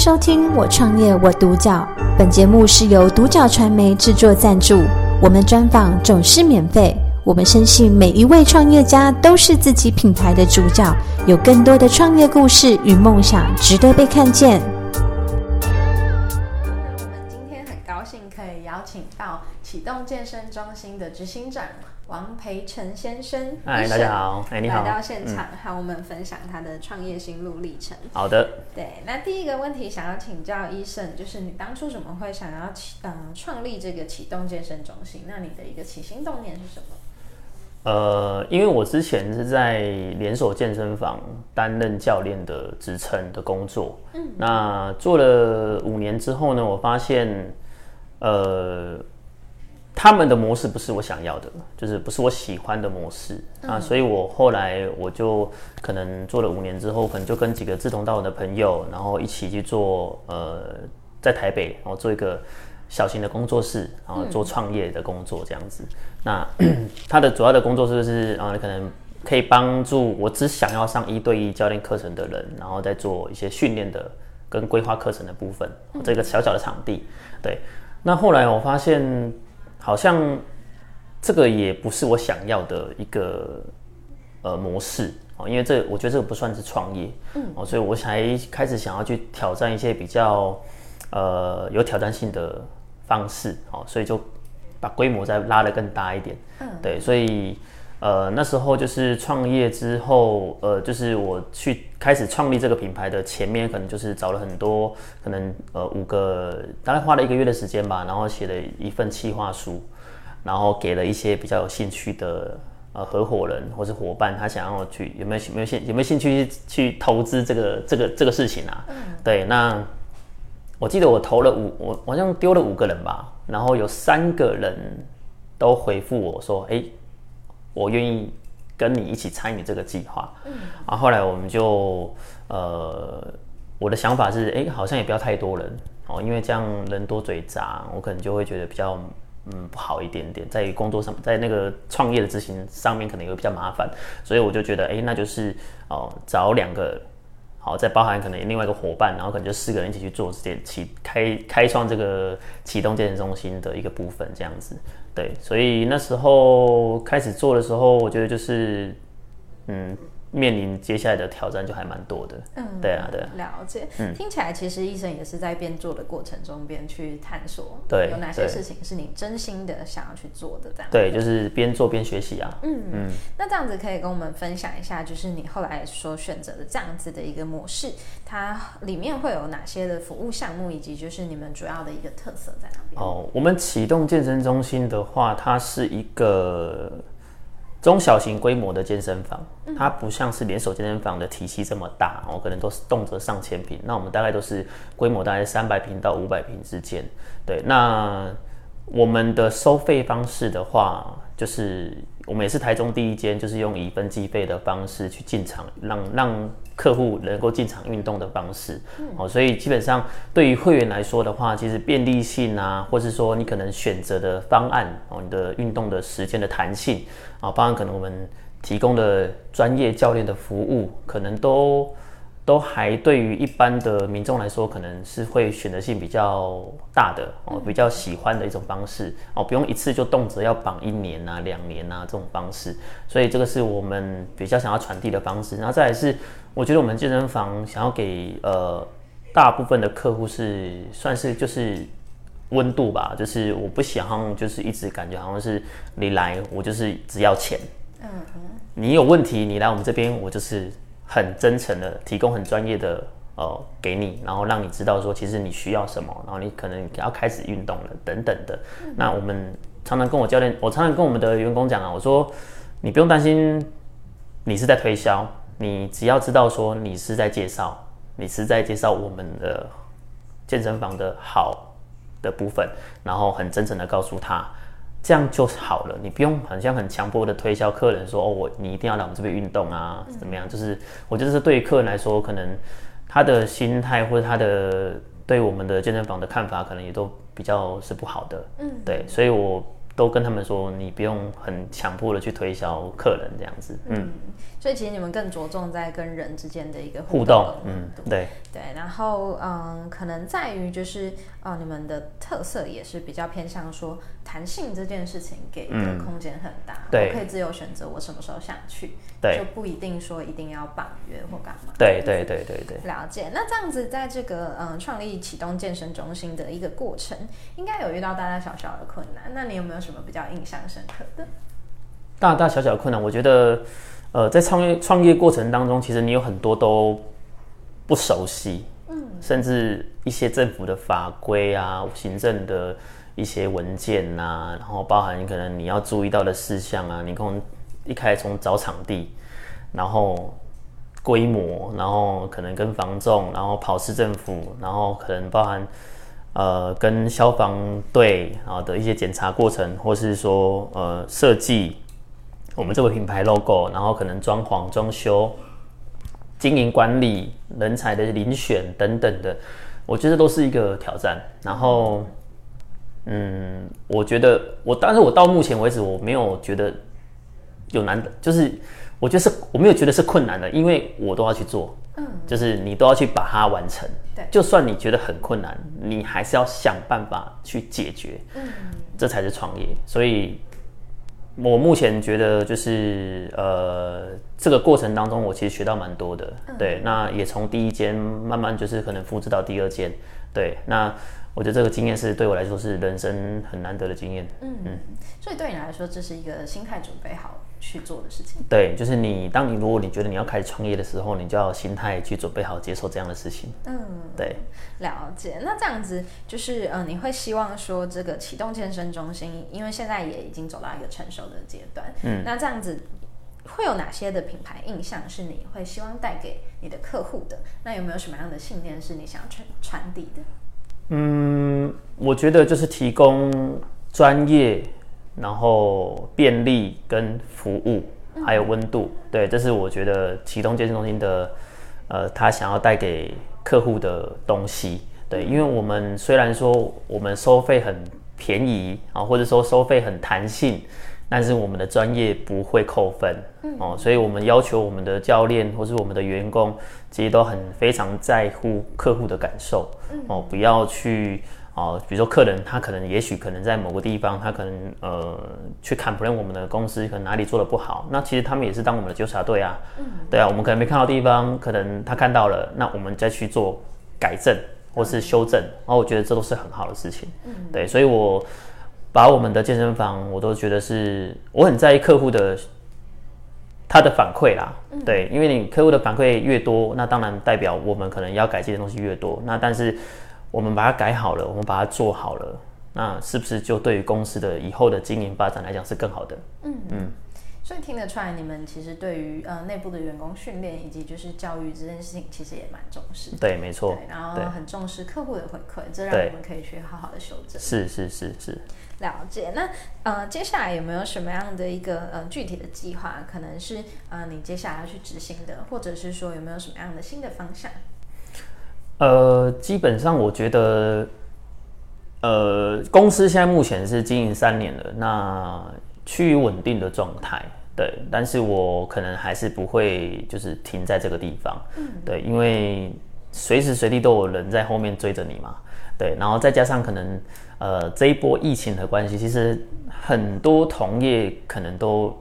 收听《我创业我独角》，本节目是由独角传媒制作赞助，我们专访总是免费。我们深信每一位创业家都是自己品牌的主角，有更多的创业故事与梦想值得被看见。我们今天很高兴可以邀请到启动健身中心的执行长。王培成先生，嗨，大家好，哎，你好，来到现场和、嗯、我们分享他的创业心路历程。好的，对，那第一个问题想要请教医生，就是你当初怎么会想要启呃创立这个启动健身中心？那你的一个起心动念是什么？呃，因为我之前是在连锁健身房担任教练的职称的工作，嗯，那做了五年之后呢，我发现，呃。他们的模式不是我想要的，就是不是我喜欢的模式、嗯、啊，所以我后来我就可能做了五年之后，可能就跟几个志同道合的朋友，然后一起去做呃，在台北，然后做一个小型的工作室，然后做创业的工作这样子。嗯、那 他的主要的工作就是啊，可能可以帮助我只想要上一对一教练课程的人，然后再做一些训练的跟规划课程的部分，这个小小的场地。对，那后来我发现。好像这个也不是我想要的一个呃模式哦，因为这我觉得这个不算是创业，嗯。哦，所以我才开始想要去挑战一些比较呃有挑战性的方式哦，所以就把规模再拉得更大一点，嗯，对，所以呃那时候就是创业之后，呃就是我去开始创立这个品牌的前面，可能就是找了很多可能呃五个大概花了一个月的时间吧，然后写了一份企划书。然后给了一些比较有兴趣的呃合伙人或是伙伴，他想要去有没有有没有兴有没有兴趣去去投资这个这个这个事情啊？嗯，对，那我记得我投了五，我好像丢了五个人吧，然后有三个人都回复我说，哎，我愿意跟你一起参与这个计划。嗯，啊后后来我们就呃，我的想法是，哎，好像也不要太多人哦，因为这样人多嘴杂，我可能就会觉得比较。嗯，不好一点点，在工作上，在那个创业的执行上面，可能也会比较麻烦，所以我就觉得，哎、欸，那就是哦，找两个，好，再包含可能另外一个伙伴，然后可能就四个人一起去做这件启开开创这个启动健身中心的一个部分，这样子，对，所以那时候开始做的时候，我觉得就是，嗯。面临接下来的挑战就还蛮多的，嗯，对啊，对啊，了解，嗯，听起来其实医生也是在边做的过程中边去探索，对，有哪些事情是你真心的想要去做的，这样，对，就是边做边学习啊，嗯。嗯，那这样子可以跟我们分享一下，就是你后来所选择的这样子的一个模式，它里面会有哪些的服务项目，以及就是你们主要的一个特色在哪边？哦，我们启动健身中心的话，它是一个。中小型规模的健身房，它不像是连锁健身房的体系这么大哦，可能都是动辄上千平。那我们大概都是规模大概三百平到五百平之间。对，那我们的收费方式的话，就是我们也是台中第一间，就是用以分计费的方式去进场，让让。客户能够进场运动的方式，哦，所以基本上对于会员来说的话，其实便利性啊，或是说你可能选择的方案哦，你的运动的时间的弹性啊，包含可能我们提供的专业教练的服务，可能都。都还对于一般的民众来说，可能是会选择性比较大的哦，比较喜欢的一种方式哦，不用一次就动辄要绑一年啊、两年啊这种方式，所以这个是我们比较想要传递的方式。然后再来是，我觉得我们健身房想要给呃大部分的客户是算是就是温度吧，就是我不想就是一直感觉好像是你来我就是只要钱，嗯嗯，你有问题你来我们这边我就是。很真诚的提供很专业的呃给你，然后让你知道说其实你需要什么，然后你可能要开始运动了等等的。嗯、那我们常常跟我教练，我常常跟我们的员工讲啊，我说你不用担心，你是在推销，你只要知道说你是在介绍，你是在介绍我们的健身房的好的部分，然后很真诚的告诉他。这样就好了，你不用好像很强迫的推销客人说哦，我你一定要来我们这边运动啊，怎么样？就是我觉得是对于客人来说，可能他的心态或者他的对我们的健身房的看法，可能也都比较是不好的。嗯，对，所以我都跟他们说，你不用很强迫的去推销客人这样子，嗯。嗯。所以其实你们更着重在跟人之间的一个互动，嗯，对。对，然后嗯，可能在于就是呃，你们的特色也是比较偏向说弹性这件事情，给的空间很大，对、嗯，我可以自由选择我什么时候想去，对，就不一定说一定要绑约或干嘛，对对对对对，了解。那这样子在这个嗯创立启动健身中心的一个过程，应该有遇到大大小小的困难，那你有没有什么比较印象深刻的？大大小小的困难，我觉得。呃，在创业创业过程当中，其实你有很多都不熟悉，嗯，甚至一些政府的法规啊、行政的一些文件呐、啊，然后包含可能你要注意到的事项啊，你可能一开始从找场地，然后规模，然后可能跟房仲，然后跑市政府，然后可能包含呃跟消防队啊的一些检查过程，或是说呃设计。我们这个品牌 logo，然后可能装潢、装修、经营管理、人才的遴选等等的，我觉得都是一个挑战。然后，嗯，我觉得我，但是我到目前为止，我没有觉得有难的，就是我觉得是我没有觉得是困难的，因为我都要去做，嗯，就是你都要去把它完成，对，就算你觉得很困难，你还是要想办法去解决，嗯，这才是创业，所以。我目前觉得就是呃，这个过程当中，我其实学到蛮多的。嗯、对，那也从第一间慢慢就是可能复制到第二间。对，那我觉得这个经验是对我来说是人生很难得的经验。嗯嗯，所以对你来说，这是一个心态准备好去做的事情。对，就是你，当你如果你觉得你要开始创业的时候，你就要心态去准备好接受这样的事情。嗯，对，了解。那这样子就是，嗯、呃，你会希望说这个启动健身中心，因为现在也已经走到一个成熟的阶段。嗯，那这样子会有哪些的品牌印象是你会希望带给你的客户的？那有没有什么样的信念是你想传传递的？嗯，我觉得就是提供专业。然后便利跟服务，还有温度，对，这是我觉得启动健身中心的，呃，他想要带给客户的东西，对，因为我们虽然说我们收费很便宜啊，或者说收费很弹性，但是我们的专业不会扣分，哦，所以我们要求我们的教练或是我们的员工，其实都很非常在乎客户的感受，哦，不要去。哦，比如说客人他可能也许可能在某个地方，他可能呃去 complain 我们的公司可能哪里做的不好，那其实他们也是当我们的纠察队啊，嗯，对啊，我们可能没看到地方，可能他看到了，那我们再去做改正或是修正，然后我觉得这都是很好的事情，嗯，对，所以我把我们的健身房我都觉得是我很在意客户的他的反馈啦，对，因为你客户的反馈越多，那当然代表我们可能要改进的东西越多，那但是。我们把它改好了，我们把它做好了，那是不是就对于公司的以后的经营发展来讲是更好的？嗯嗯，所以听得出来，你们其实对于呃内部的员工训练以及就是教育这件事情，其实也蛮重视。对，没错。然后很重视客户的回馈，这让我们可以去好好的修正。是是是是。了解。那呃，接下来有没有什么样的一个呃具体的计划，可能是呃你接下来要去执行的，或者是说有没有什么样的新的方向？呃，基本上我觉得，呃，公司现在目前是经营三年了，那趋于稳定的状态，对。但是我可能还是不会就是停在这个地方，嗯，对，因为随时随地都有人在后面追着你嘛，对。然后再加上可能，呃，这一波疫情的关系，其实很多同业可能都。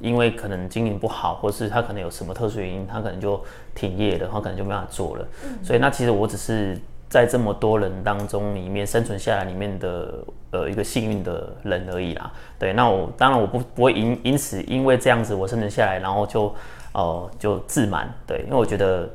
因为可能经营不好，或是他可能有什么特殊原因，他可能就停业了，然后可能就没办法做了。嗯、所以那其实我只是在这么多人当中里面生存下来里面的呃一个幸运的人而已啦。对，那我当然我不不会因因此因为这样子我生存下来，然后就哦、呃、就自满。对，因为我觉得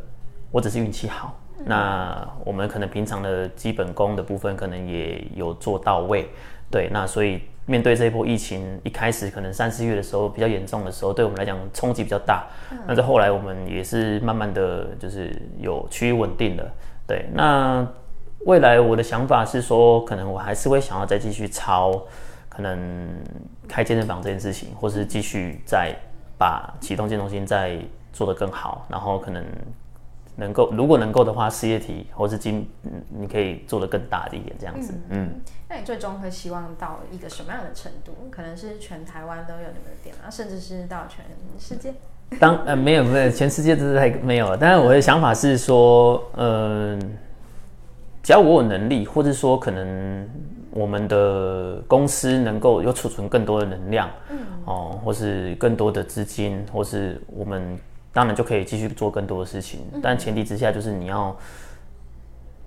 我只是运气好。嗯、那我们可能平常的基本功的部分可能也有做到位。对，那所以。面对这一波疫情，一开始可能三四月的时候比较严重的时候，对我们来讲冲击比较大。嗯、那在后来，我们也是慢慢的就是有趋于稳定的。对，那未来我的想法是说，可能我还是会想要再继续抄可能开健身房这件事情，或是继续再把启动健身中心再做得更好，然后可能能够如果能够的话，事业体或是经，你可以做得更大一点，这样子。嗯，嗯，那你最终会希望到一个什么样的程度？可能是全台湾都有你们的店啊，甚至是到全世界？当呃没有没有，全世界都是还没有。但是我的想法是说，嗯、呃，只要我有能力，或者说可能我们的公司能够有储存更多的能量，嗯，哦，或是更多的资金，或是我们。当然就可以继续做更多的事情，但前提之下就是你要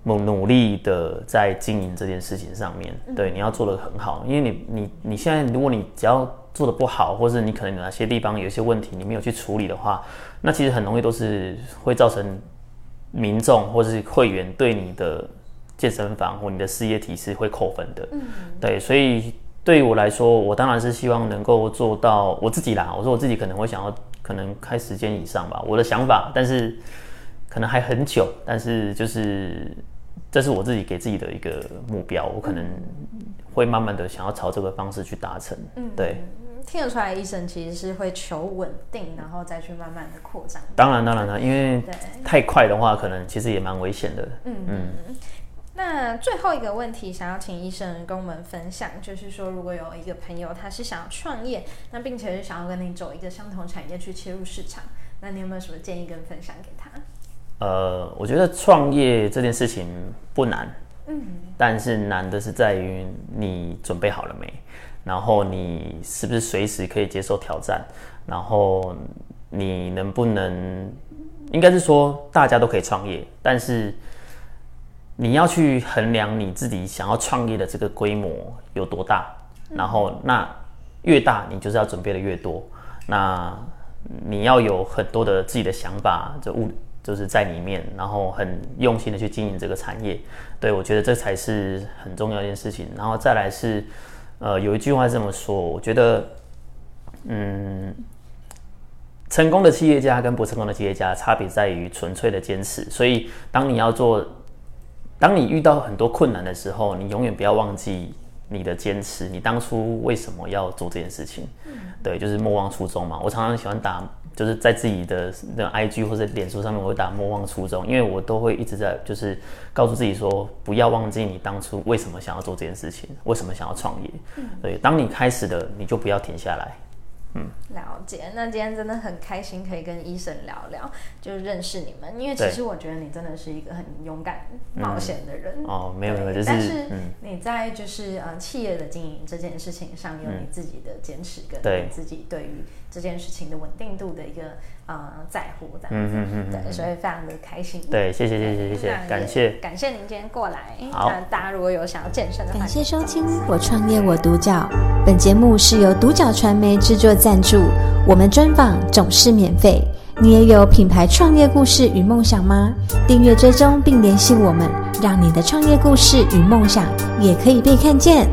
努努力的在经营这件事情上面，对，你要做的很好，因为你你你现在如果你只要做的不好，或是你可能有哪些地方有一些问题你没有去处理的话，那其实很容易都是会造成民众或是会员对你的健身房或你的事业体是会扣分的，嗯对，所以对于我来说，我当然是希望能够做到我自己啦，我说我自己可能会想要。可能开十间以上吧，我的想法，但是可能还很久，但是就是这是我自己给自己的一个目标，我可能会慢慢的想要朝这个方式去达成。嗯，对，听得出来，医生其实是会求稳定，然后再去慢慢的扩张。当然，当然了，因为太快的话，可能其实也蛮危险的。嗯嗯。嗯那最后一个问题，想要请医生跟我们分享，就是说，如果有一个朋友他是想要创业，那并且是想要跟你走一个相同产业去切入市场，那你有没有什么建议跟分享给他？呃，我觉得创业这件事情不难，嗯，但是难的是在于你准备好了没，然后你是不是随时可以接受挑战，然后你能不能，应该是说大家都可以创业，但是。你要去衡量你自己想要创业的这个规模有多大，然后那越大，你就是要准备的越多。那你要有很多的自己的想法，就物就是在里面，然后很用心的去经营这个产业。对，我觉得这才是很重要一件事情。然后再来是，呃，有一句话这么说，我觉得，嗯，成功的企业家跟不成功的企业家差别在于纯粹的坚持。所以当你要做。当你遇到很多困难的时候，你永远不要忘记你的坚持。你当初为什么要做这件事情？嗯、对，就是莫忘初衷嘛。我常常喜欢打，就是在自己的那个 IG 或者脸书上面，我会打莫忘初衷，因为我都会一直在，就是告诉自己说，不要忘记你当初为什么想要做这件事情，为什么想要创业。嗯、对，当你开始的，你就不要停下来。嗯，了解。那今天真的很开心，可以跟医生聊聊，就认识你们。因为其实我觉得你真的是一个很勇敢、冒险的人。嗯、哦，没有没有，就是。但是你在就是呃企业的经营这件事情上，有你自己的坚持，跟你自己对于这件事情的稳定度的一个呃在乎，这样子。嗯嗯嗯。对，所以非常的开心。对，谢谢谢谢谢谢，感谢感谢您今天过来。好。那大家如果有想要健身的话，感谢收听我创业我独角。本节目是由独角传媒制作赞助，我们专访总是免费。你也有品牌创业故事与梦想吗？订阅追踪并联系我们，让你的创业故事与梦想也可以被看见。